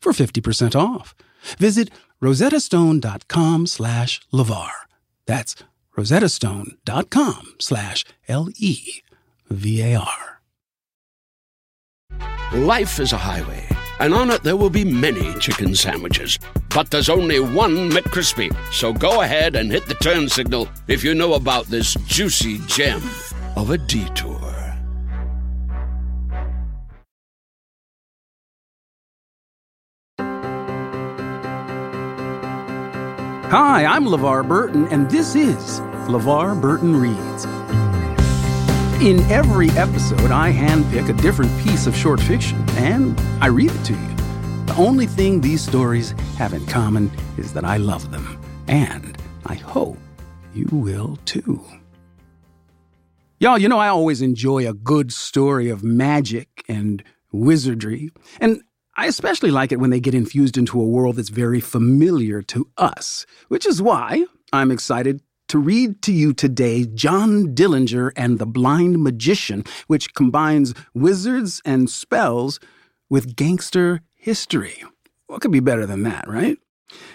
for 50% off. Visit rosettastone.com slash LeVar. That's rosettastone.com slash L-E-V-A-R. Life is a highway, and on it there will be many chicken sandwiches. But there's only one McCrispy. So go ahead and hit the turn signal if you know about this juicy gem of a detour. Hi, I'm LeVar Burton, and this is LeVar Burton Reads. In every episode, I handpick a different piece of short fiction and I read it to you. The only thing these stories have in common is that I love them, and I hope you will too. Y'all, you know, I always enjoy a good story of magic and wizardry, and I especially like it when they get infused into a world that's very familiar to us, which is why I'm excited to read to you today John Dillinger and the Blind Magician, which combines wizards and spells with gangster history. What could be better than that, right?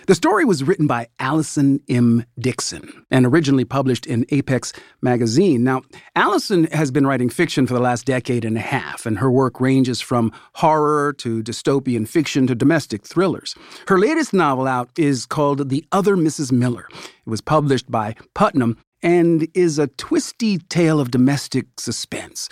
The story was written by Allison M. Dixon and originally published in Apex magazine. Now, Allison has been writing fiction for the last decade and a half, and her work ranges from horror to dystopian fiction to domestic thrillers. Her latest novel out is called The Other Mrs. Miller. It was published by Putnam and is a twisty tale of domestic suspense.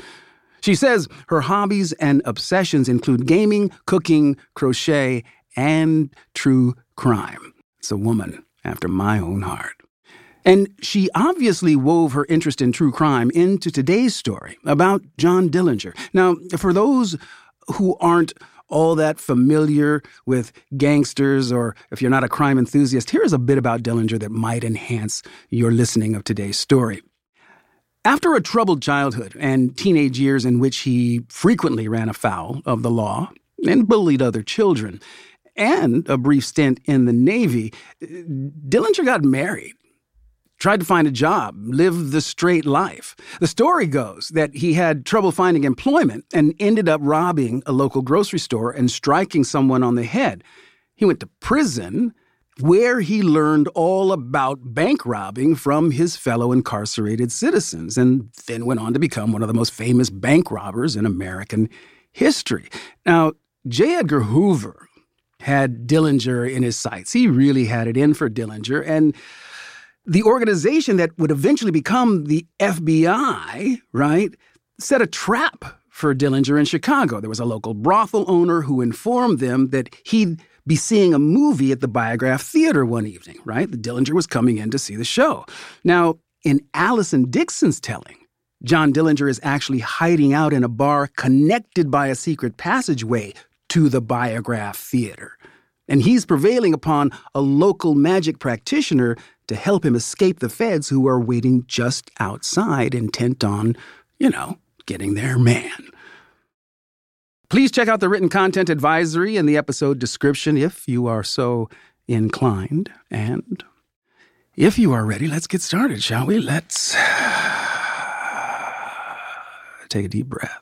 She says her hobbies and obsessions include gaming, cooking, crochet, and true crime. It's a woman after my own heart. And she obviously wove her interest in true crime into today's story about John Dillinger. Now, for those who aren't all that familiar with gangsters, or if you're not a crime enthusiast, here's a bit about Dillinger that might enhance your listening of today's story. After a troubled childhood and teenage years in which he frequently ran afoul of the law and bullied other children, and a brief stint in the Navy, Dillinger got married, tried to find a job, lived the straight life. The story goes that he had trouble finding employment and ended up robbing a local grocery store and striking someone on the head. He went to prison where he learned all about bank robbing from his fellow incarcerated citizens and then went on to become one of the most famous bank robbers in American history. Now, J. Edgar Hoover, had Dillinger in his sights. He really had it in for Dillinger. And the organization that would eventually become the FBI, right, set a trap for Dillinger in Chicago. There was a local brothel owner who informed them that he'd be seeing a movie at the Biograph Theater one evening, right? The Dillinger was coming in to see the show. Now, in Allison Dixon's telling, John Dillinger is actually hiding out in a bar connected by a secret passageway to the Biograph Theater. And he's prevailing upon a local magic practitioner to help him escape the feds who are waiting just outside, intent on, you know, getting their man. Please check out the written content advisory in the episode description if you are so inclined. And if you are ready, let's get started, shall we? Let's take a deep breath.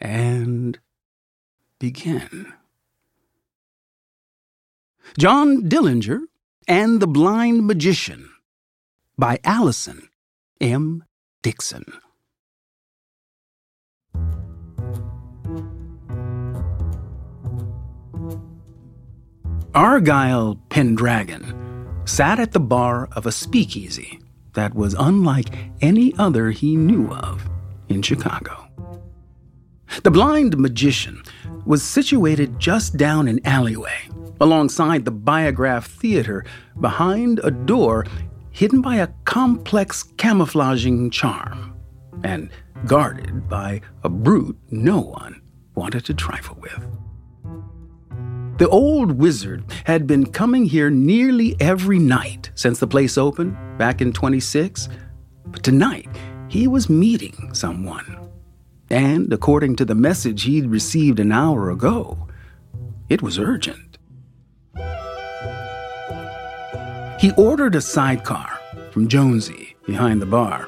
and begin. John Dillinger and the Blind Magician by Allison M. Dixon. Argyle Pendragon sat at the bar of a speakeasy that was unlike any other he knew of in Chicago. The Blind Magician was situated just down an alleyway alongside the Biograph Theater behind a door hidden by a complex camouflaging charm and guarded by a brute no one wanted to trifle with. The old wizard had been coming here nearly every night since the place opened back in 26, but tonight he was meeting someone. And according to the message he'd received an hour ago, it was urgent. He ordered a sidecar from Jonesy behind the bar,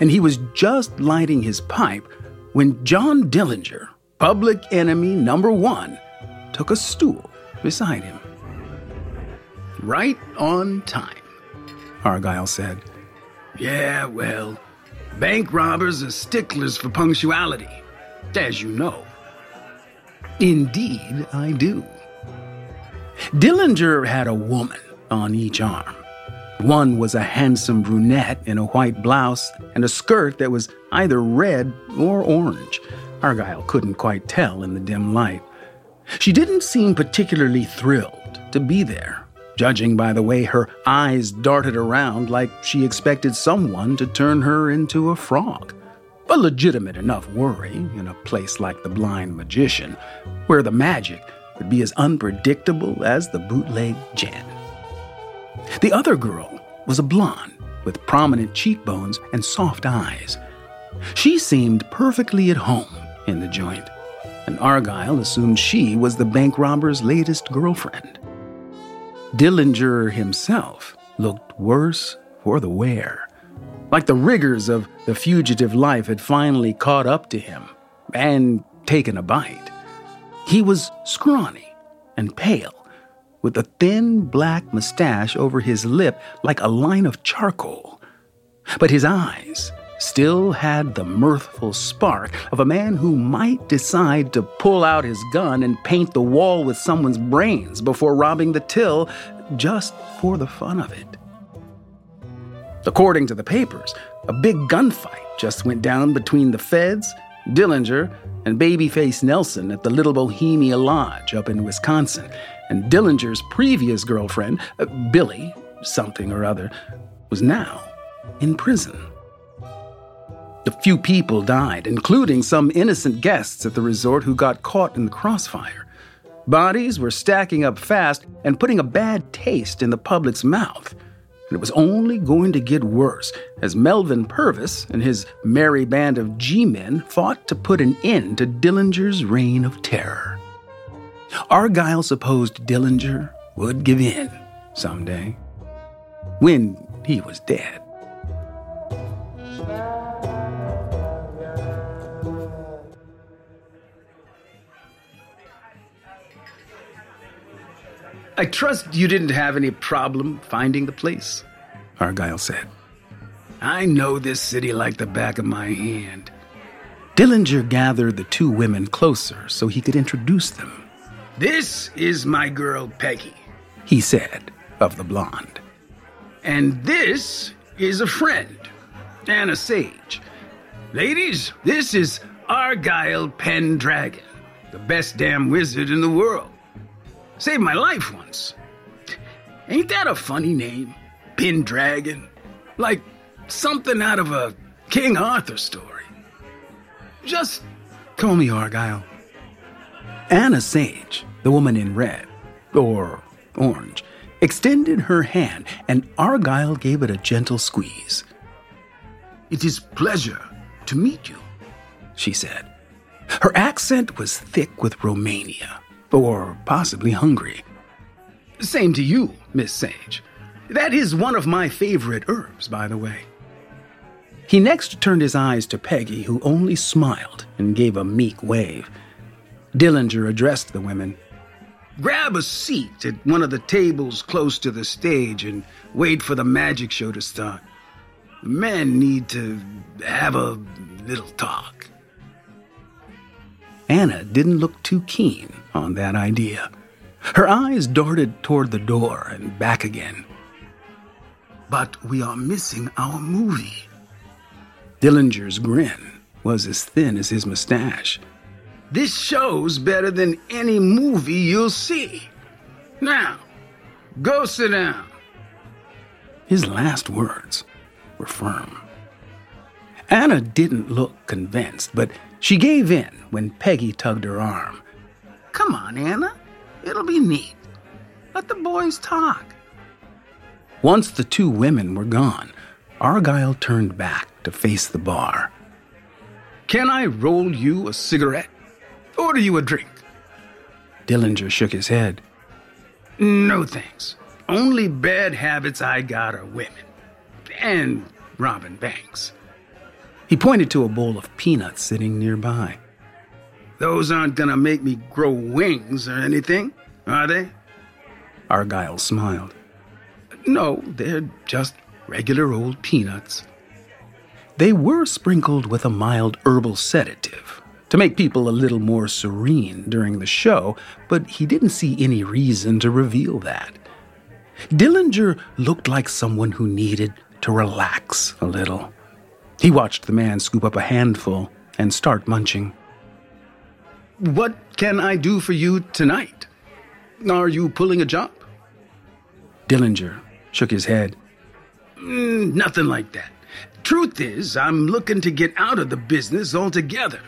and he was just lighting his pipe when John Dillinger, public enemy number one, took a stool beside him. Right on time, Argyle said. Yeah, well, bank robbers are sticklers for punctuality, as you know. Indeed, I do. Dillinger had a woman on each arm. One was a handsome brunette in a white blouse and a skirt that was either red or orange. Argyle couldn't quite tell in the dim light. She didn't seem particularly thrilled to be there, judging by the way her eyes darted around like she expected someone to turn her into a frog. A legitimate enough worry in a place like the Blind Magician, where the magic could be as unpredictable as the bootleg gin. The other girl was a blonde with prominent cheekbones and soft eyes. She seemed perfectly at home in the joint and Argyle assumed she was the bank robber's latest girlfriend. Dillinger himself looked worse for the wear, like the rigors of the fugitive life had finally caught up to him and taken a bite. He was scrawny and pale, with a thin black mustache over his lip like a line of charcoal. But his eyes still had the mirthful spark of a man who might decide to pull out his gun and paint the wall with someone's brains before robbing the till just for the fun of it. According to the papers, a big gunfight just went down between the feds, Dillinger, and Babyface Nelson at the Little Bohemia Lodge up in Wisconsin. And Dillinger's previous girlfriend, uh, Billie, something or other, was now in prison. A few people died, including some innocent guests at the resort who got caught in the crossfire. Bodies were stacking up fast and putting a bad taste in the public's mouth. And it was only going to get worse as Melvin Purvis and his merry band of G men fought to put an end to Dillinger's reign of terror. Argyle supposed Dillinger would give in someday when he was dead. I trust you didn't have any problem finding the place, Argyle said. I know this city like the back of my hand. Dillinger gathered the two women closer so he could introduce them. This is my girl Peggy, he said, of the blonde. And this is a friend, Anna Sage. Ladies, this is Argyle Pendragon, the best damn wizard in the world. Saved my life once. Ain't that a funny name? Pendragon? Like something out of a King Arthur story. Just call me Argyle. Anna Sage, the woman in red, or orange, extended her hand, and Argyle gave it a gentle squeeze. It is pleasure to meet you, she said. Her accent was thick with Romania, or possibly Hungary. Same to you, Miss Sage. That is one of my favorite herbs, by the way. He next turned his eyes to Peggy, who only smiled and gave a meek wave. Dillinger addressed the women. Grab a seat at one of the tables close to the stage and wait for the magic show to start. The men need to have a little talk. Anna didn't look too keen on that idea. Her eyes darted toward the door and back again. But we are missing our movie. Dillinger's grin was as thin as his mustache. This show's better than any movie you'll see. Now, go sit down. His last words were firm. Anna didn't look convinced, but she gave in when Peggy tugged her arm. Come on, Anna. It'll be neat. Let the boys talk. Once the two women were gone, Argyle turned back to face the bar. Can I roll you a cigarette? Order you a drink? Dillinger shook his head. No thanks. Only bad habits I got are women. And robbing banks. He pointed to a bowl of peanuts sitting nearby. Those aren't gonna make me grow wings or anything, are they? Argyle smiled. No, they're just regular old peanuts. They were sprinkled with a mild herbal sedative to make people a little more serene during the show, but he didn't see any reason to reveal that. Dillinger looked like someone who needed to relax a little. He watched the man scoop up a handful and start munching. What can I do for you tonight? Are you pulling a job? Dillinger shook his head. Mm, nothing like that. Truth is, I'm looking to get out of the business altogether.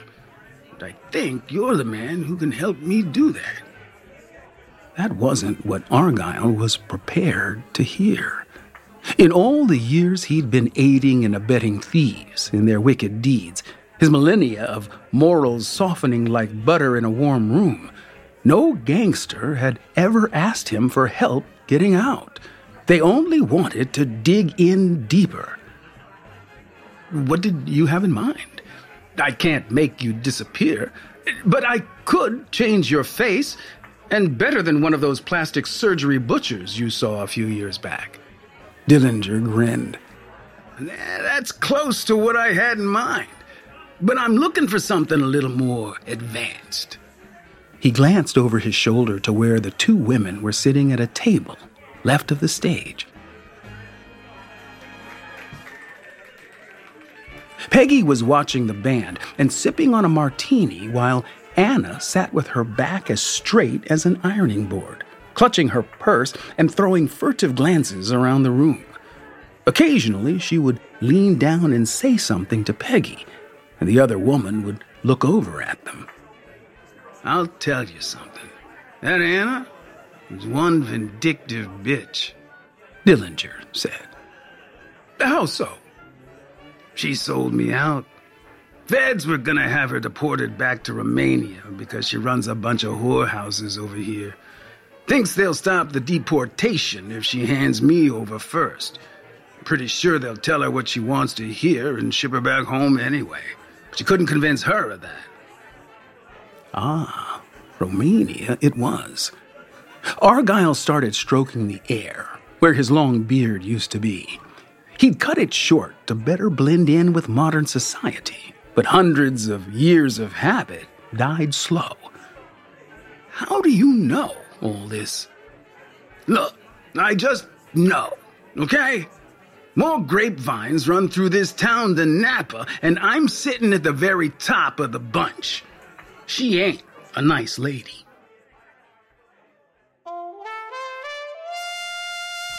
But I think you're the man who can help me do that. That wasn't what Argyle was prepared to hear. In all the years he'd been aiding and abetting thieves in their wicked deeds, his millennia of morals softening like butter in a warm room, no gangster had ever asked him for help getting out. They only wanted to dig in deeper. What did you have in mind? I can't make you disappear, but I could change your face, and better than one of those plastic surgery butchers you saw a few years back. Dillinger grinned. That's close to what I had in mind, but I'm looking for something a little more advanced. He glanced over his shoulder to where the two women were sitting at a table left of the stage. Peggy was watching the band and sipping on a martini while Anna sat with her back as straight as an ironing board, clutching her purse and throwing furtive glances around the room. Occasionally, she would lean down and say something to Peggy, and the other woman would look over at them. I'll tell you something. That Anna is one vindictive bitch, Dillinger said. How so? She sold me out. Feds were gonna have her deported back to Romania because she runs a bunch of whorehouses over here. Thinks they'll stop the deportation if she hands me over first. Pretty sure they'll tell her what she wants to hear and ship her back home anyway. But she couldn't convince her of that. Ah, Romania it was. Argyle started stroking the air, where his long beard used to be. He'd cut it short to better blend in with modern society, but hundreds of years of habit died slow. How do you know all this? Look, I just know, okay? More grapevines run through this town than Napa, and I'm sitting at the very top of the bunch. She ain't a nice lady.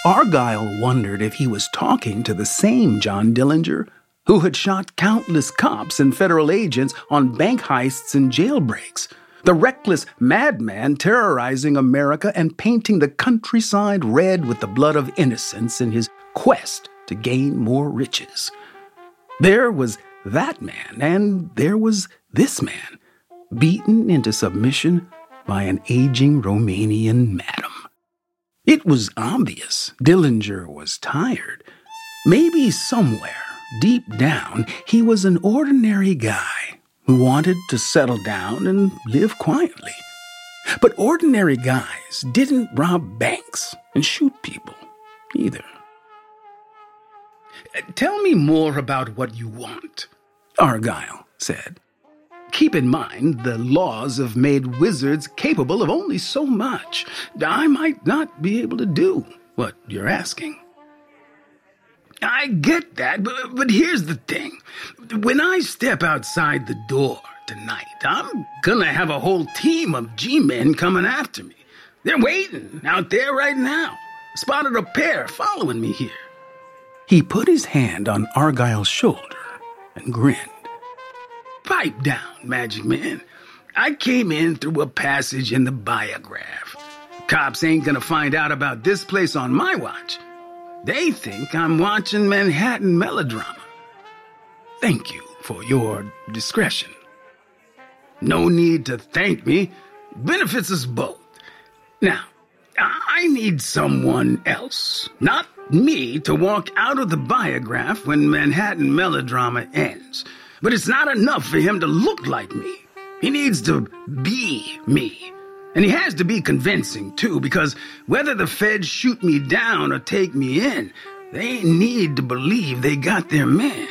Argyle wondered if he was talking to the same John Dillinger who had shot countless cops and federal agents on bank heists and jailbreaks. The reckless madman terrorizing America and painting the countryside red with the blood of innocents in his quest to gain more riches. There was that man, and there was this man, beaten into submission by an aging Romanian madam. It was obvious Dillinger was tired. Maybe somewhere, deep down, he was an ordinary guy who wanted to settle down and live quietly. But ordinary guys didn't rob banks and shoot people either. Tell me more about what you want, Argyle said. Keep in mind the laws have made wizards capable of only so much. I might not be able to do what you're asking. I get that, but, but here's the thing. When I step outside the door tonight, I'm gonna have a whole team of G men coming after me. They're waiting out there right now. Spotted a pair following me here. He put his hand on Argyle's shoulder and grinned. Pipe down, Magic Man. I came in through a passage in the biograph. Cops ain't gonna find out about this place on my watch. They think I'm watching Manhattan melodrama. Thank you for your discretion. No need to thank me. Benefits us both. Now, I need someone else, not me, to walk out of the biograph when Manhattan melodrama ends. But it's not enough for him to look like me. He needs to be me. And he has to be convincing, too, because whether the feds shoot me down or take me in, they need to believe they got their man.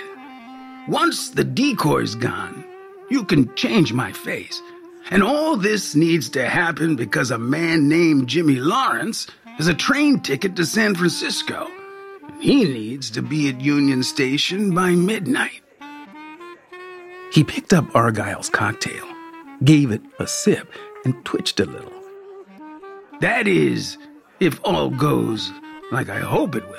Once the decoy's gone, you can change my face. And all this needs to happen because a man named Jimmy Lawrence has a train ticket to San Francisco. He needs to be at Union Station by midnight. He picked up Argyle's cocktail, gave it a sip, and twitched a little. That is, if all goes like I hope it will.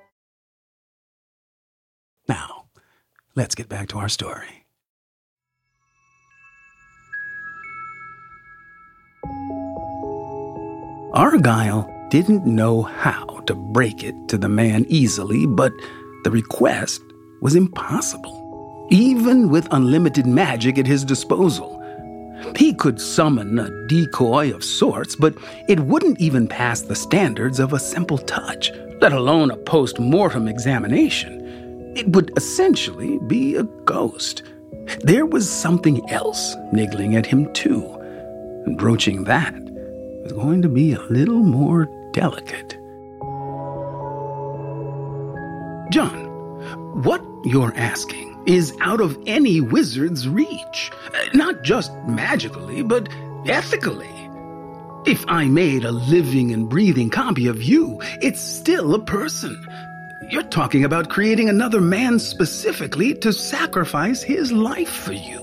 Now, let's get back to our story. Argyle didn't know how to break it to the man easily, but the request was impossible, even with unlimited magic at his disposal. He could summon a decoy of sorts, but it wouldn't even pass the standards of a simple touch, let alone a post mortem examination. It would essentially be a ghost. There was something else niggling at him, too. And broaching that was going to be a little more delicate. John, what you're asking is out of any wizard's reach. Not just magically, but ethically. If I made a living and breathing copy of you, it's still a person. You're talking about creating another man specifically to sacrifice his life for you.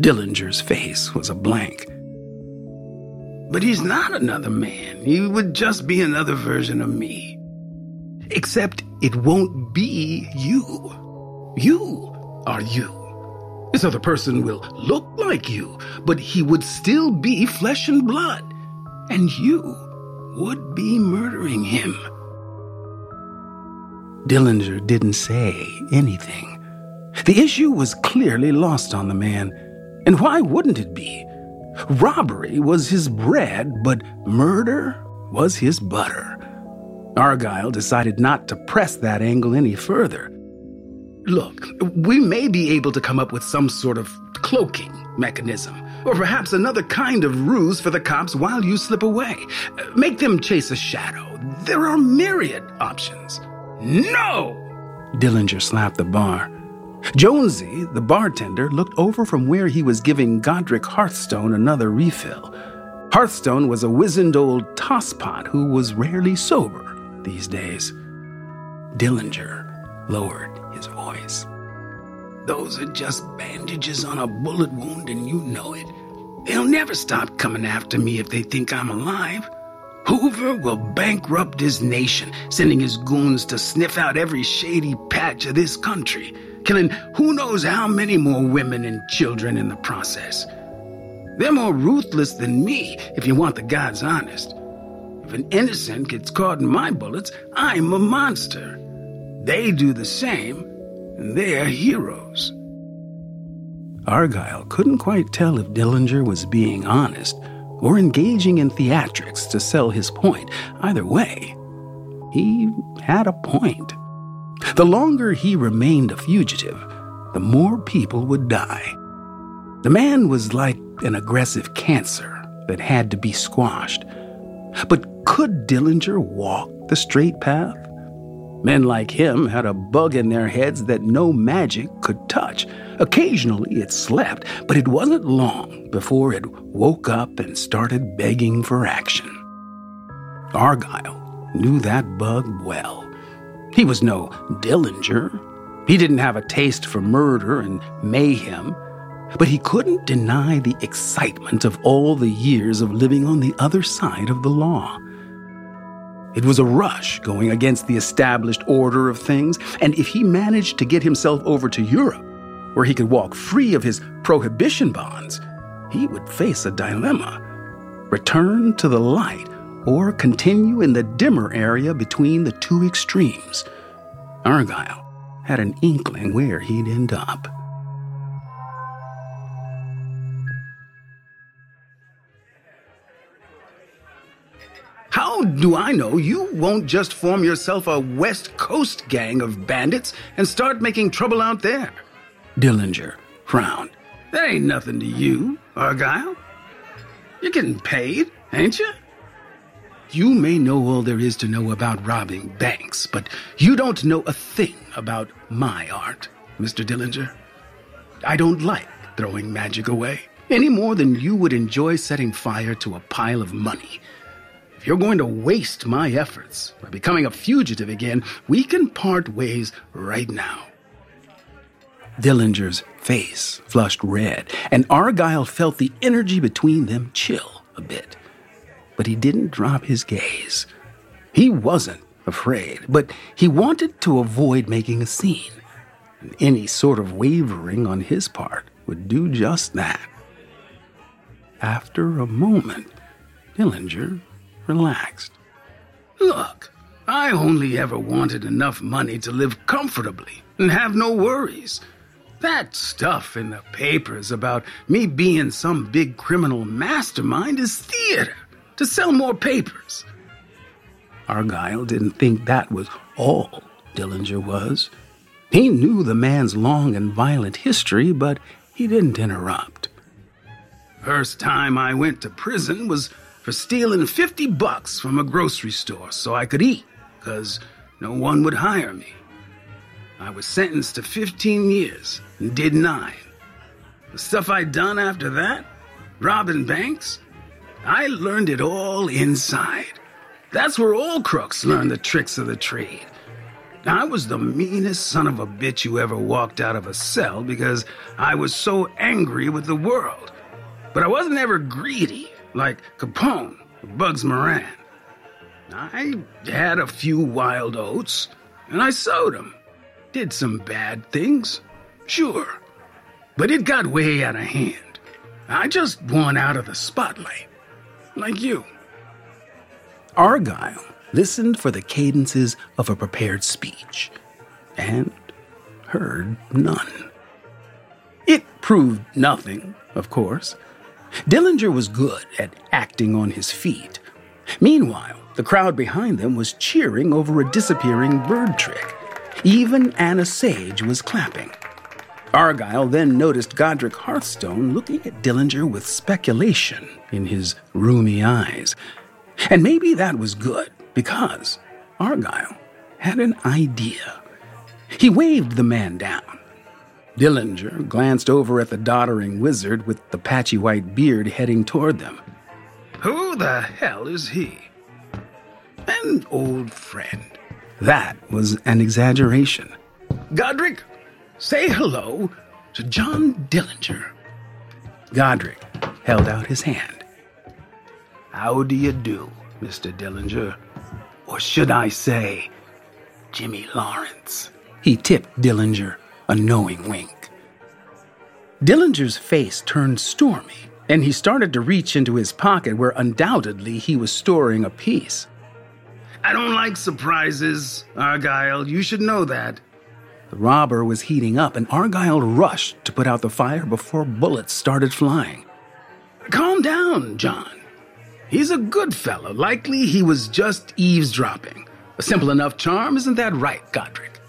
Dillinger's face was a blank. But he's not another man. He would just be another version of me. Except it won't be you. You are you. This other person will look like you, but he would still be flesh and blood. And you would be murdering him. Dillinger didn't say anything. The issue was clearly lost on the man. And why wouldn't it be? Robbery was his bread, but murder was his butter. Argyle decided not to press that angle any further. Look, we may be able to come up with some sort of cloaking mechanism, or perhaps another kind of ruse for the cops while you slip away. Make them chase a shadow. there are myriad options. No! Dillinger slapped the bar. Jonesy, the bartender, looked over from where he was giving Godric Hearthstone another refill. Hearthstone was a wizened old tosspot who was rarely sober these days. Dillinger lowered his voice. Those are just bandages on a bullet wound, and you know it. They'll never stop coming after me if they think I'm alive. Hoover will bankrupt his nation, sending his goons to sniff out every shady patch of this country, killing who knows how many more women and children in the process. They're more ruthless than me, if you want the gods honest. If an innocent gets caught in my bullets, I'm a monster. They do the same, and they're heroes. Argyle couldn't quite tell if Dillinger was being honest or engaging in theatrics to sell his point. Either way, he had a point. The longer he remained a fugitive, the more people would die. The man was like an aggressive cancer that had to be squashed. But could Dillinger walk the straight path? Men like him had a bug in their heads that no magic could touch. Occasionally it slept, but it wasn't long before it woke up and started begging for action. Argyle knew that bug well. He was no Dillinger. He didn't have a taste for murder and mayhem, but he couldn't deny the excitement of all the years of living on the other side of the law. It was a rush going against the established order of things, and if he managed to get himself over to Europe, where he could walk free of his prohibition bonds, he would face a dilemma return to the light or continue in the dimmer area between the two extremes. Argyle had an inkling where he'd end up. How do I know you won't just form yourself a West Coast gang of bandits and start making trouble out there? Dillinger frowned. That ain't nothing to you, Argyle. You're getting paid, ain't you? You may know all there is to know about robbing banks, but you don't know a thing about my art, Mr. Dillinger. I don't like throwing magic away any more than you would enjoy setting fire to a pile of money. If you're going to waste my efforts by becoming a fugitive again, we can part ways right now. Dillinger's face flushed red, and Argyle felt the energy between them chill a bit. But he didn't drop his gaze. He wasn't afraid, but he wanted to avoid making a scene. And any sort of wavering on his part would do just that. After a moment, Dillinger relaxed. Look, I only ever wanted enough money to live comfortably and have no worries. That stuff in the papers about me being some big criminal mastermind is theater to sell more papers. Argyle didn't think that was all Dillinger was. He knew the man's long and violent history, but he didn't interrupt. First time I went to prison was for stealing 50 bucks from a grocery store so I could eat, because no one would hire me. I was sentenced to 15 years did nine. The stuff I'd done after that, robbing banks, I learned it all inside. That's where all crooks learn the tricks of the trade. I was the meanest son of a bitch who ever walked out of a cell because I was so angry with the world. But I wasn't ever greedy like Capone or Bugs Moran. I had a few wild oats, and I sowed them. Did some bad things, sure, but it got way out of hand. I just won out of the spotlight, like you. Argyle listened for the cadences of a prepared speech, and heard none. It proved nothing, of course. Dillinger was good at acting on his feet. Meanwhile, the crowd behind them was cheering over a disappearing bird trick. Even Anna Sage was clapping. Argyle then noticed Godric Hearthstone looking at Dillinger with speculation in his rheumy eyes. And maybe that was good, because Argyle had an idea. He waved the man down. Dillinger glanced over at the doddering wizard with the patchy white beard heading toward them. Who the hell is he? An old friend. That was an exaggeration. Godric, say hello to John Dillinger. Godric held out his hand. How do you do, Mr. Dillinger? Or should I say, Jimmy Lawrence? He tipped Dillinger a knowing wink. Dillinger's face turned stormy, and he started to reach into his pocket where undoubtedly he was storing a piece. I don't like surprises, Argyle. You should know that. The robber was heating up, and Argyle rushed to put out the fire before bullets started flying. Calm down, John. He's a good fellow. Likely he was just eavesdropping. A simple enough charm, isn't that right, Godric?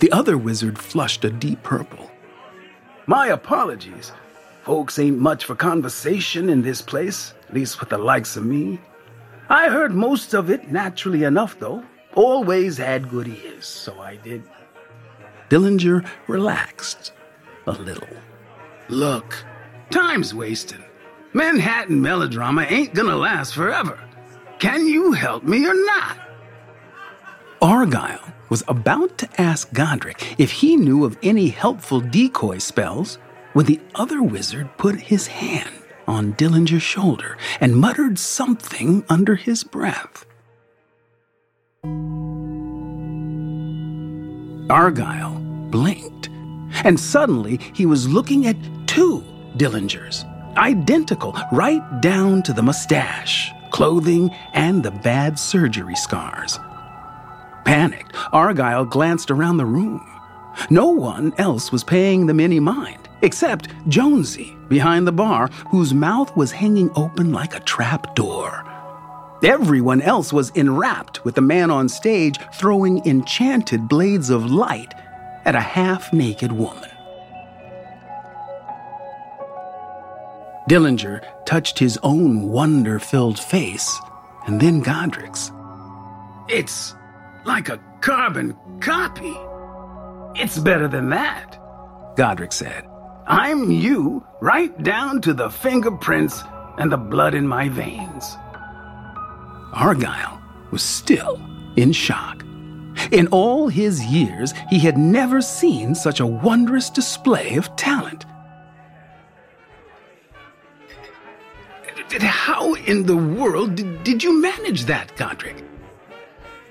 The other wizard flushed a deep purple. My apologies. Folks ain't much for conversation in this place, at least with the likes of me. I heard most of it naturally enough, though. Always had good ears, so I did. Dillinger relaxed a little. Look, time's wasting. Manhattan melodrama ain't gonna last forever. Can you help me or not? Argyle was about to ask Godric if he knew of any helpful decoy spells when the other wizard put his hand on Dillinger's shoulder and muttered something under his breath. Argyle blinked, and suddenly he was looking at two Dillingers, identical right down to the mustache, clothing, and the bad surgery scars. Panicked, Argyle glanced around the room. No one else was paying them any mind, except Jonesy behind the bar, whose mouth was hanging open like a trap door. Everyone else was enwrapped with the man on stage throwing enchanted blades of light at a half naked woman. Dillinger touched his own wonder filled face and then Godric's. It's like a carbon copy. It's better than that, Godric said. I'm you right down to the fingerprints and the blood in my veins. Argyle was still in shock. In all his years, he had never seen such a wondrous display of talent. How in the world did, did you manage that, Godric?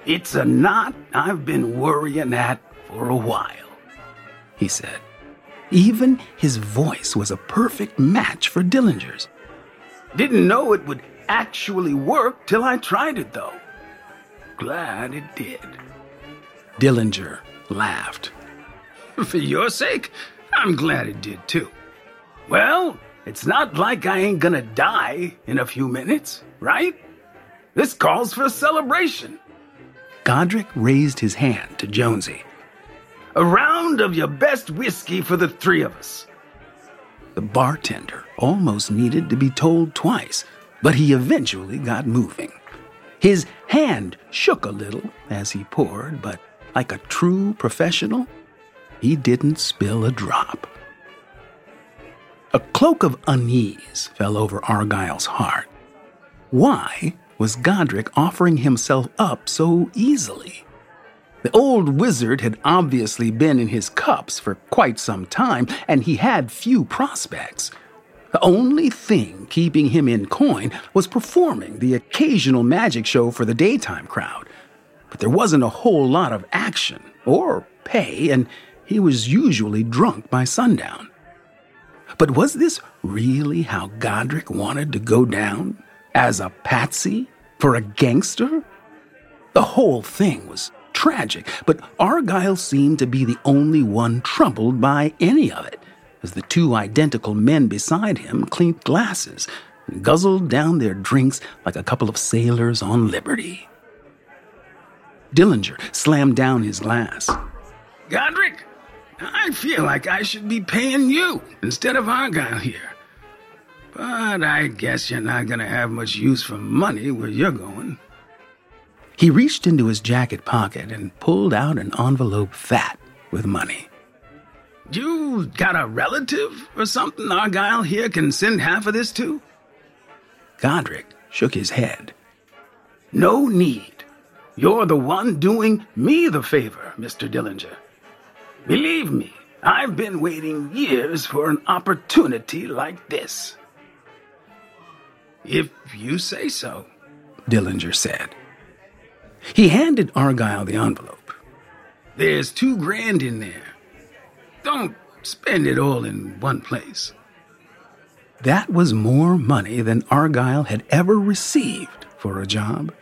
It's a knot I've been worrying at for a while, he said. Even his voice was a perfect match for Dillinger's. Didn't know it would actually work till I tried it, though. Glad it did. Dillinger laughed. For your sake, I'm glad it did too. Well, it's not like I ain't gonna die in a few minutes, right? This calls for a celebration. Godric raised his hand to Jonesy. A round of your best whiskey for the three of us. The bartender almost needed to be told twice, but he eventually got moving. His hand shook a little as he poured, but like a true professional, he didn't spill a drop. A cloak of unease fell over Argyle's heart. Why was Godric offering himself up so easily? The old wizard had obviously been in his cups for quite some time, and he had few prospects. The only thing keeping him in coin was performing the occasional magic show for the daytime crowd. But there wasn't a whole lot of action or pay, and he was usually drunk by sundown. But was this really how Godric wanted to go down? As a patsy? For a gangster? The whole thing was tragic, but Argyle seemed to be the only one troubled by any of it, as the two identical men beside him clinked glasses and guzzled down their drinks like a couple of sailors on liberty. Dillinger slammed down his glass. Godric, I feel like I should be paying you instead of Argyle here. But I guess you're not gonna have much use for money where you're going. He reached into his jacket pocket and pulled out an envelope fat with money. You got a relative or something Argyle here can send half of this to? Godric shook his head. No need. You're the one doing me the favor, Mr. Dillinger. Believe me, I've been waiting years for an opportunity like this. If you say so, Dillinger said. He handed Argyle the envelope. There's two grand in there. Don't spend it all in one place. That was more money than Argyle had ever received for a job.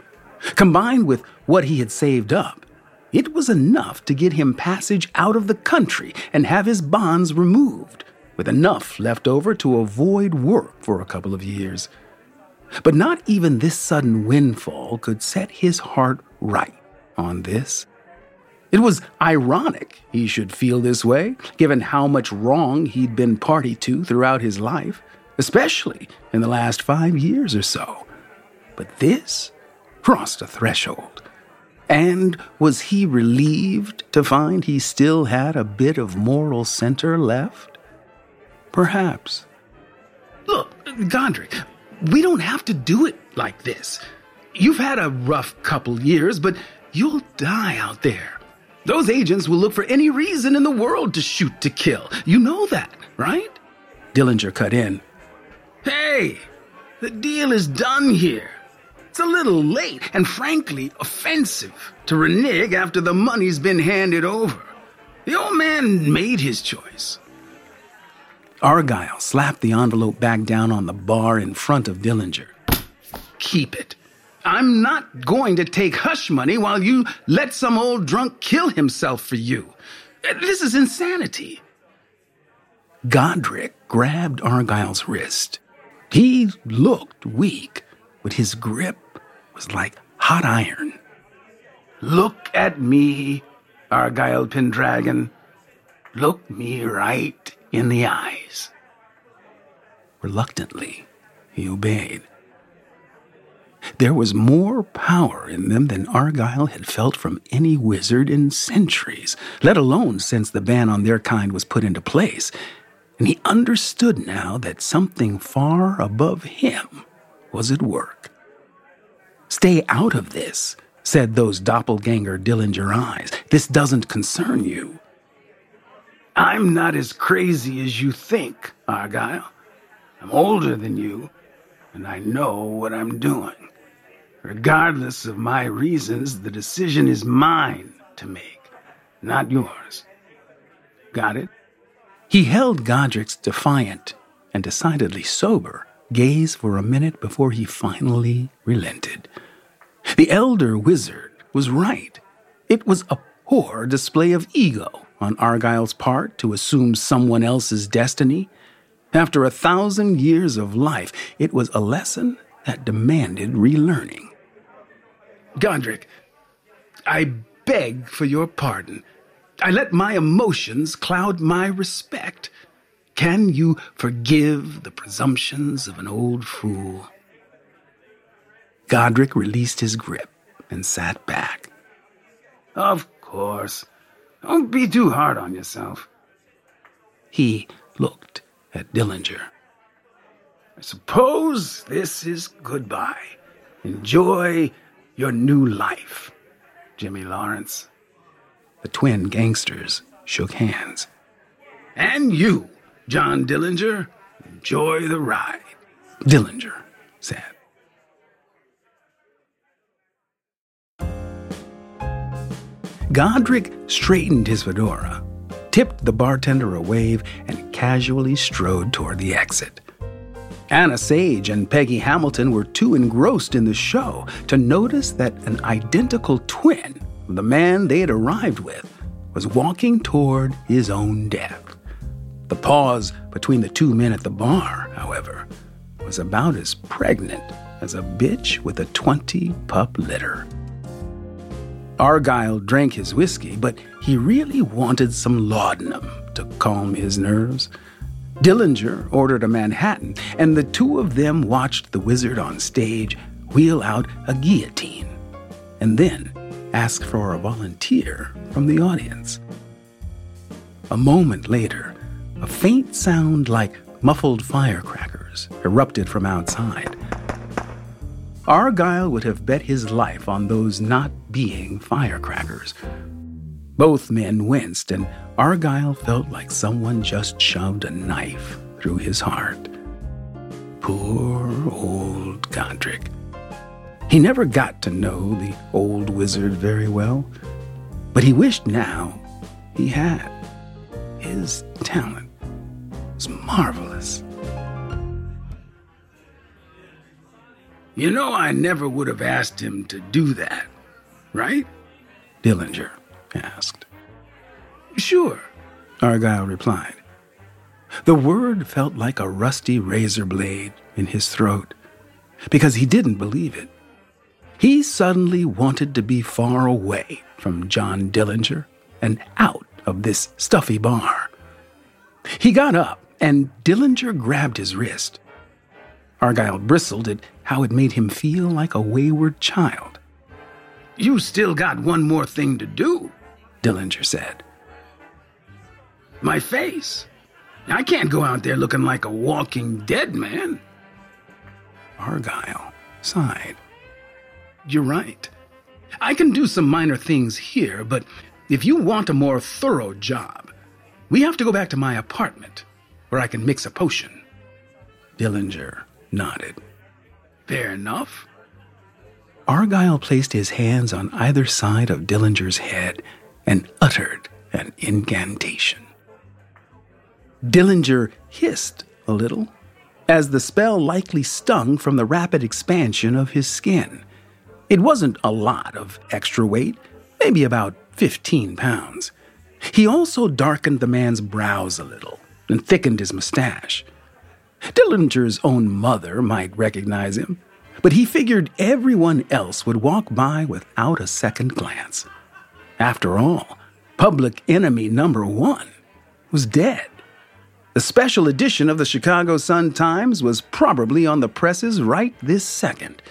Combined with what he had saved up, it was enough to get him passage out of the country and have his bonds removed, with enough left over to avoid work for a couple of years. But not even this sudden windfall could set his heart right on this. It was ironic he should feel this way, given how much wrong he'd been party to throughout his life, especially in the last five years or so. But this crossed a threshold. And was he relieved to find he still had a bit of moral center left? Perhaps. Look, Godric, we don't have to do it like this. You've had a rough couple years, but you'll die out there. Those agents will look for any reason in the world to shoot to kill. You know that, right? Dillinger cut in. Hey, the deal is done here. It's a little late and frankly offensive to renege after the money's been handed over. The old man made his choice. Argyle slapped the envelope back down on the bar in front of Dillinger. Keep it. I'm not going to take hush money while you let some old drunk kill himself for you. This is insanity. Godric grabbed Argyle's wrist. He looked weak, but his grip was like hot iron. Look at me, Argyle Pendragon. Look me right in the eyes. Reluctantly, he obeyed. There was more power in them than Argyle had felt from any wizard in centuries, let alone since the ban on their kind was put into place. And he understood now that something far above him was at work. Stay out of this, said those doppelganger Dillinger eyes. This doesn't concern you. I'm not as crazy as you think, Argyle. I'm older than you, and I know what I'm doing. Regardless of my reasons, the decision is mine to make, not yours. Got it? He held Godric's defiant and decidedly sober gaze for a minute before he finally relented. The elder wizard was right. It was a poor display of ego on Argyle's part to assume someone else's destiny. After a thousand years of life, it was a lesson that demanded relearning. Godric, I beg for your pardon. I let my emotions cloud my respect. Can you forgive the presumptions of an old fool? Godric released his grip and sat back. Of course. Don't be too hard on yourself. He looked at Dillinger. I suppose this is goodbye. Enjoy your new life, Jimmy Lawrence. The twin gangsters shook hands. And you, John Dillinger, enjoy the ride. Dillinger said. Godric straightened his fedora, tipped the bartender a wave, and casually strode toward the exit. Anna Sage and Peggy Hamilton were too engrossed in the show to notice that an identical twin of the man they had arrived with was walking toward his own death. The pause between the two men at the bar, however, was about as pregnant as a bitch with a 20 pup litter. Argyle drank his whiskey, but he really wanted some laudanum to calm his nerves. Dillinger ordered a Manhattan, and the two of them watched the wizard on stage wheel out a guillotine. and then ask for a volunteer from the audience. A moment later, a faint sound like muffled firecrackers erupted from outside. Argyle would have bet his life on those not being firecrackers. Both men winced, and Argyle felt like someone just shoved a knife through his heart. Poor old Godric. He never got to know the old wizard very well, but he wished now he had. His talent was marvelous. You know, I never would have asked him to do that, right? Dillinger asked. Sure, Argyle replied. The word felt like a rusty razor blade in his throat because he didn't believe it. He suddenly wanted to be far away from John Dillinger and out of this stuffy bar. He got up, and Dillinger grabbed his wrist. Argyle bristled at how it made him feel like a wayward child. You still got one more thing to do, Dillinger said. My face. I can't go out there looking like a walking dead man. Argyle sighed. You're right. I can do some minor things here, but if you want a more thorough job, we have to go back to my apartment, where I can mix a potion. Dillinger nodded. Fair enough. Argyle placed his hands on either side of Dillinger's head and uttered an incantation. Dillinger hissed a little, as the spell likely stung from the rapid expansion of his skin. It wasn't a lot of extra weight, maybe about 15 pounds. He also darkened the man's brows a little and thickened his mustache. Dillinger's own mother might recognize him, but he figured everyone else would walk by without a second glance. After all, public enemy number one was dead. The special edition of the Chicago Sun Times was probably on the presses right this second.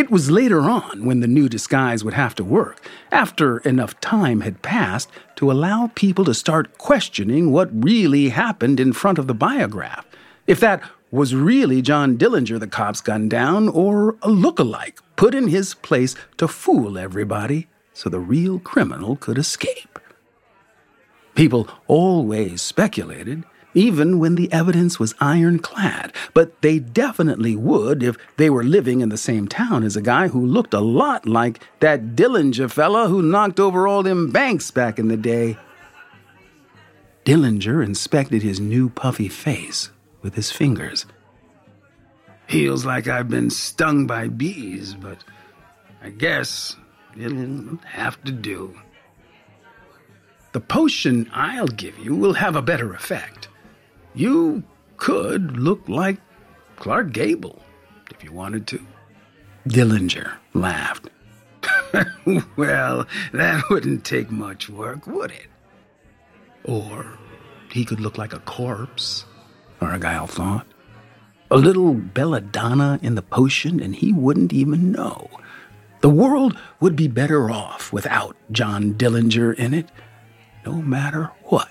It was later on when the new disguise would have to work, after enough time had passed to allow people to start questioning what really happened in front of the biograph. If that was really John Dillinger the cops gunned down, or a look-alike put in his place to fool everybody so the real criminal could escape. People always speculated even when the evidence was ironclad, but they definitely would if they were living in the same town as a guy who looked a lot like that Dillinger fella who knocked over all them banks back in the day. Dillinger inspected his new puffy face with his fingers. Feels like I've been stung by bees, but I guess it'll have to do. The potion I'll give you will have a better effect. You could look like Clark Gable if you wanted to. Dillinger laughed. well, that wouldn't take much work, would it? Or he could look like a corpse, Argyle thought. A little belladonna in the potion, and he wouldn't even know. The world would be better off without John Dillinger in it, no matter what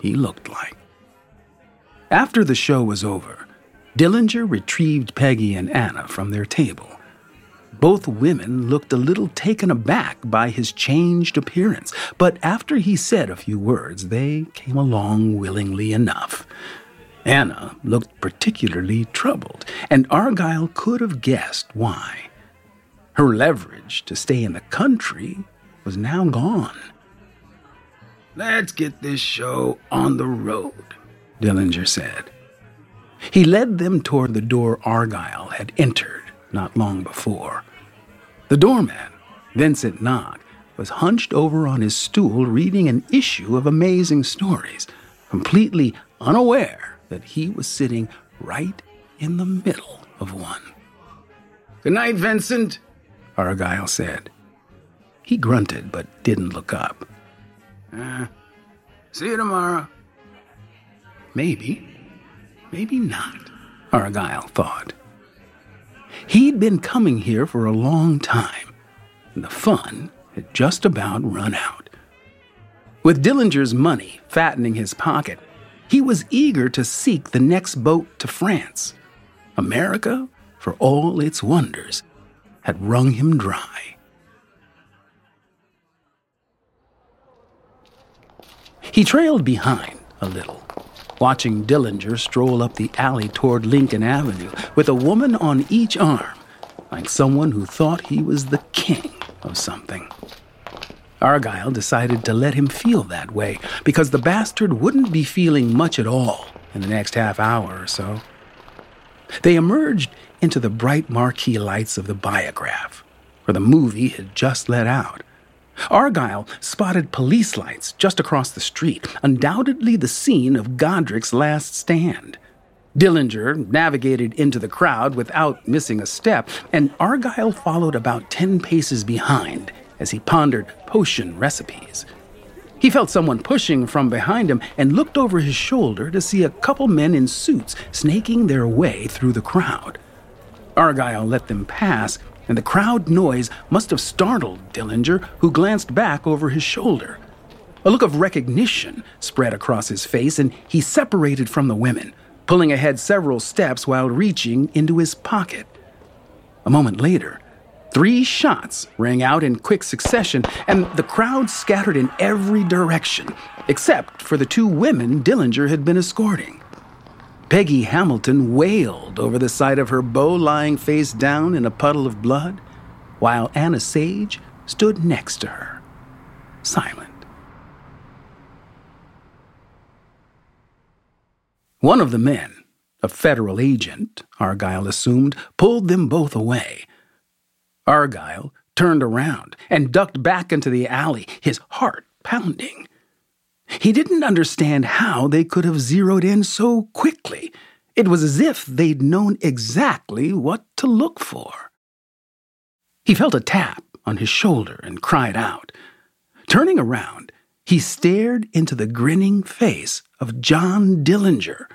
he looked like. After the show was over, Dillinger retrieved Peggy and Anna from their table. Both women looked a little taken aback by his changed appearance, but after he said a few words, they came along willingly enough. Anna looked particularly troubled, and Argyle could have guessed why. Her leverage to stay in the country was now gone. Let's get this show on the road, Dillinger said. He led them toward the door Argyle had entered not long before. The doorman, Vincent Knock, was hunched over on his stool reading an issue of Amazing Stories, completely unaware that he was sitting right in the middle of one. Good night, Vincent, Argyle said. He grunted but didn't look up. Uh, see you tomorrow. Maybe, maybe not, Argyle thought. He'd been coming here for a long time, and the fun had just about run out. With Dillinger's money fattening his pocket, he was eager to seek the next boat to France. America, for all its wonders, had wrung him dry. He trailed behind a little, watching Dillinger stroll up the alley toward Lincoln Avenue with a woman on each arm, like someone who thought he was the king of something. Argyle decided to let him feel that way because the bastard wouldn't be feeling much at all in the next half hour or so. They emerged into the bright marquee lights of the Biograph, where the movie had just let out. Argyle spotted police lights just across the street, undoubtedly the scene of Godric's last stand. Dillinger navigated into the crowd without missing a step, and Argyle followed about ten paces behind as he pondered potion recipes. He felt someone pushing from behind him and looked over his shoulder to see a couple men in suits snaking their way through the crowd. Argyle let them pass, and the crowd noise must have startled Dillinger, who glanced back over his shoulder. A look of recognition spread across his face, and he separated from the women, pulling ahead several steps while reaching into his pocket. A moment later, three shots rang out in quick succession, and the crowd scattered in every direction, except for the two women Dillinger had been escorting. Peggy Hamilton wailed over the sight of her beau lying face down in a puddle of blood, while Anna Sage stood next to her, silent. One of the men, a federal agent, Argyle assumed, pulled them both away. Argyle turned around and ducked back into the alley, his heart pounding. He didn't understand how they could have zeroed in so quickly. It was as if they'd known exactly what to look for. He felt a tap on his shoulder and cried out. Turning around, he stared into the grinning face of John Dillinger.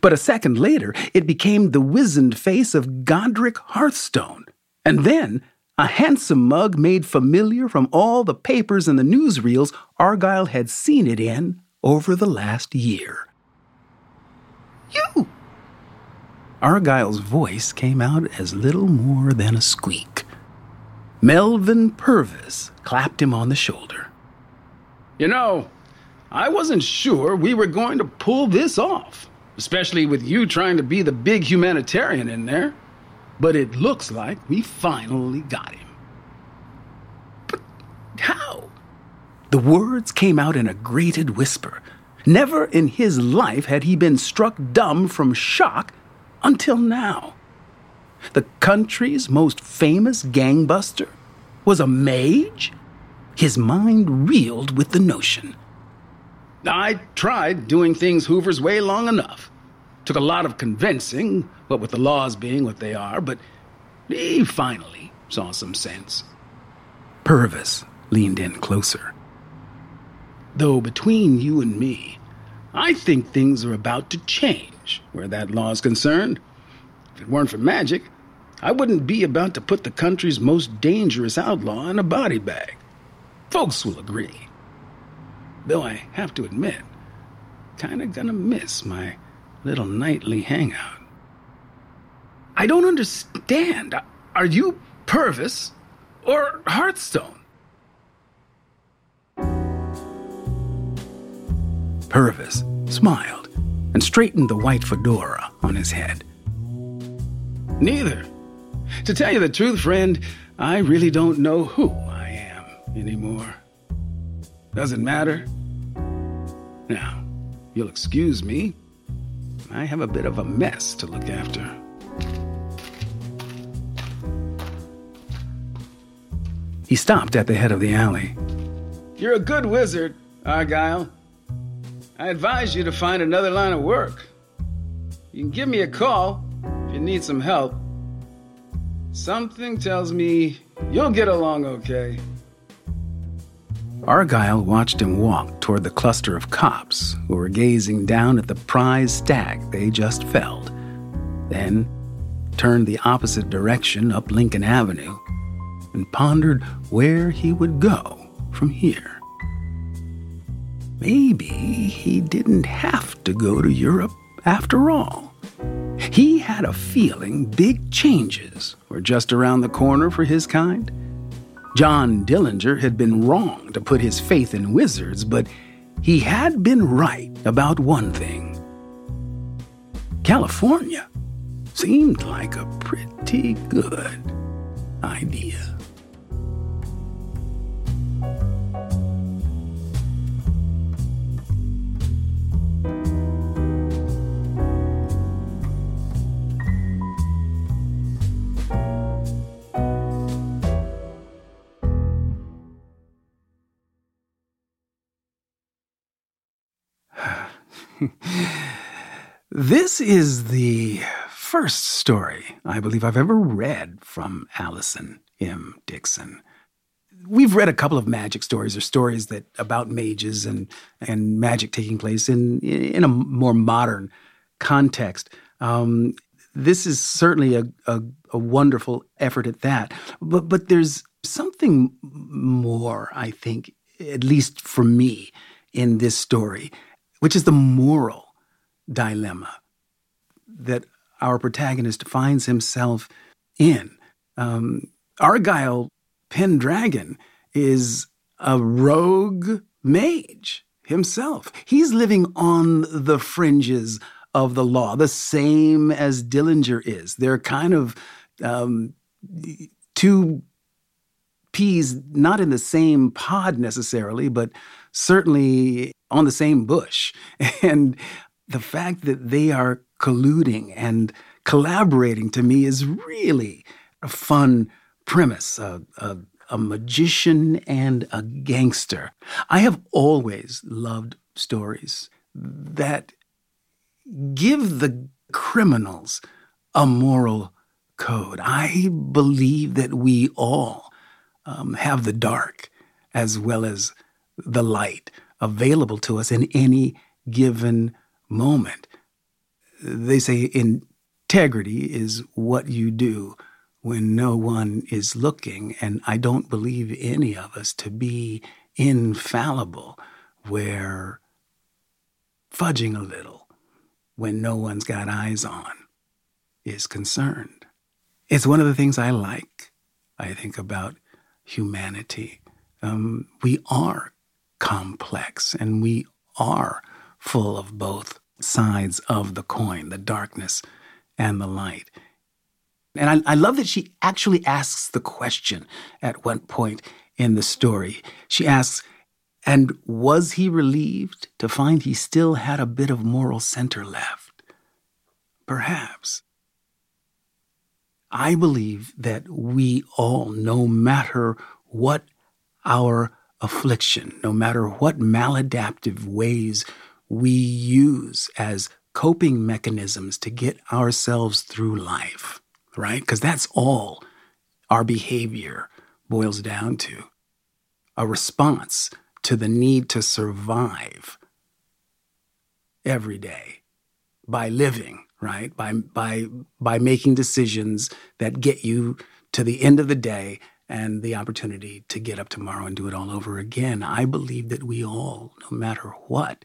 But a second later, it became the wizened face of Godric Hearthstone. And then a handsome mug made familiar from all the papers and the newsreels Argyle had seen it in over the last year. You! Argyle's voice came out as little more than a squeak. Melvin Purvis clapped him on the shoulder. You know, I wasn't sure we were going to pull this off, especially with you trying to be the big humanitarian in there but it looks like we finally got him. But how? The words came out in a grated whisper. Never in his life had he been struck dumb from shock until now. The country's most famous gangbuster was a mage? His mind reeled with the notion. I tried doing things Hoover's way long enough. Took a lot of convincing, what with the laws being what they are, but he finally saw some sense. Purvis leaned in closer. Though between you and me, I think things are about to change where that law is concerned. If it weren't for magic, I wouldn't be about to put the country's most dangerous outlaw in a body bag. Folks will agree. Though I have to admit, kinda gonna miss my little nightly hangout. I don't understand. Are you Purvis or Hearthstone? Purvis smiled and straightened the white fedora on his head. Neither. To tell you the truth, friend, I really don't know who I am anymore. Doesn't matter. Now, you'll excuse me. I have a bit of a mess to look after. He stopped at the head of the alley. You're a good wizard, Argyle. I advise you to find another line of work. You can give me a call if you need some help. Something tells me you'll get along okay. Argyle watched him walk toward the cluster of cops who were gazing down at the prize stag they just felled, then turned the opposite direction up Lincoln Avenue and pondered where he would go from here. Maybe he didn't have to go to Europe after all. He had a feeling big changes were just around the corner for his kind. John Dillinger had been wrong to put his faith in wizards, but he had been right about one thing. California seemed like a pretty good idea. This is the first story I believe I've ever read from Allison M. Dixon. We've read a couple of magic stories or stories that about mages and and magic taking place in in a more modern context. Um, this is certainly a, a, a wonderful effort at that, but but there's something more, I think, at least for me, in this story, which is the moral dilemma that our protagonist finds himself in. Um, Argyle Pendragon is a rogue mage himself. He's living on the fringes of the law, the same as Dillinger is. They're kind of um, two peas, not in the same pod necessarily, but certainly on the same bush. And the fact that they are colluding and collaborating to me is really a fun premise. A, magician and a gangster. I have always loved stories that give the criminals a moral code. I believe that we all um, have the dark as well as the light available to us in any given moment. They say integrity is what you do when no one is looking, and I don't believe any of us to be infallible where fudging a little when no one's got eyes on is concerned. It's one of the things I like, I think, about humanity. Um, we are complex and we are full of both sides of the coin, the darkness and the light. And I, I, love that she actually asks the question at one point in the story. She asks, And was he relieved to find he still had a bit of moral center left? Perhaps. I believe that we all, no matter what our affliction, no matter what maladaptive ways we use as coping mechanisms to get ourselves through life, right? Because that's all our behavior boils down to a response to the need to survive every day by living, right? By, by, by making decisions that get you to the end of the day and the opportunity to get up tomorrow and do it all over again. I believe that we all, no matter what,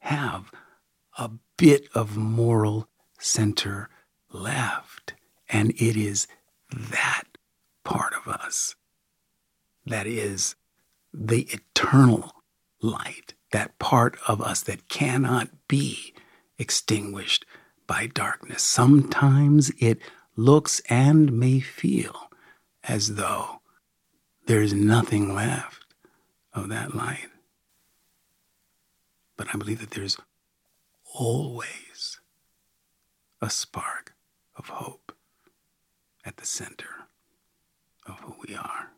have a bit of moral center left. And it is that part of us that is the eternal light, that part of us that cannot be extinguished by darkness. Sometimes it looks and may feel as though there's nothing left of that light. But I believe that there's always a spark of hope at the center of who we are.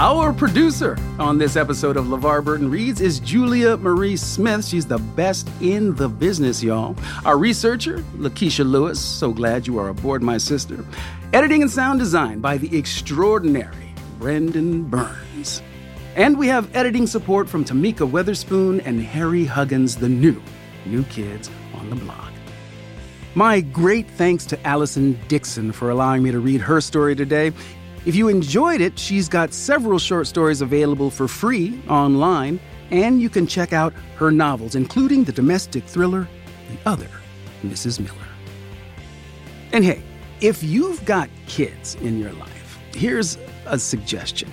Our producer on this episode of LeVar Burton Reads is Julia Marie Smith. She's the best in the business, y'all. Our researcher, Lakeisha Lewis. So glad you are aboard, my sister. Editing and sound design by the extraordinary Brendan Burns. And we have editing support from Tamika Weatherspoon and Harry Huggins, the new, new kids on the block. My great thanks to Allison Dixon for allowing me to read her story today. If you enjoyed it, she's got several short stories available for free online, and you can check out her novels, including the domestic thriller, The Other Mrs. Miller. And hey, if you've got kids in your life, here's a suggestion.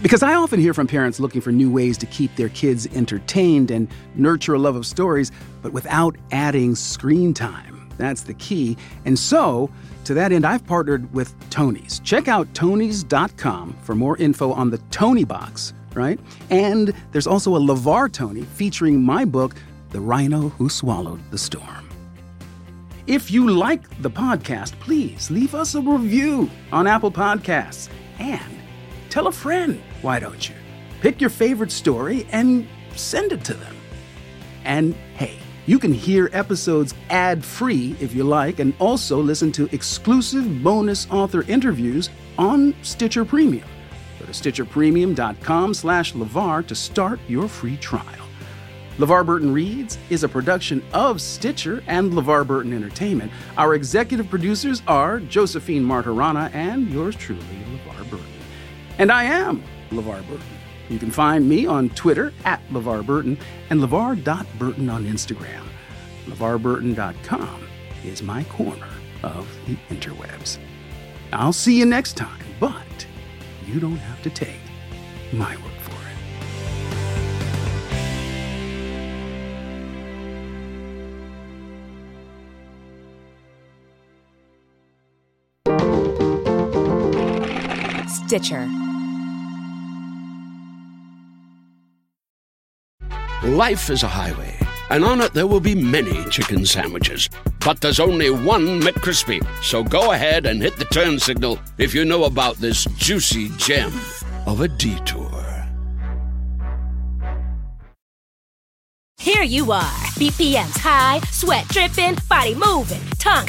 Because I often hear from parents looking for new ways to keep their kids entertained and nurture a love of stories, but without adding screen time. That's the key. And so, to that end, I've partnered with Tonies. Check out Tonies.com for more info on the Toniebox, right? And there's also a LeVar Tonie featuring my book, The Rhino Who Swallowed the Storm. If you like the podcast, please leave us a review on Apple Podcasts and tell a friend, why don't you? Pick your favorite story and send it to them. And hey, you can hear episodes ad free if you like, and also listen to exclusive bonus author interviews on Stitcher Premium. Go to stitcherpremium.com slash LeVar to start your free trial. LeVar Burton Reads is a production of Stitcher and LeVar Burton Entertainment. Our executive producers are Josephine Martirana and yours truly, LeVar Burton. And I am LeVar Burton. You can find me on Twitter at LeVar Burton and LeVar.Burton on Instagram. LeVarBurton.com is my corner of the interwebs. I'll see you next time, but you don't have to take my word for it. Stitcher. Life is a highway, and on it there will be many chicken sandwiches. But there's only one McCrispy. So go ahead and hit the turn signal if you know about this juicy gem of a detour. Here you are, BPMs high, sweat dripping, body moving, tongue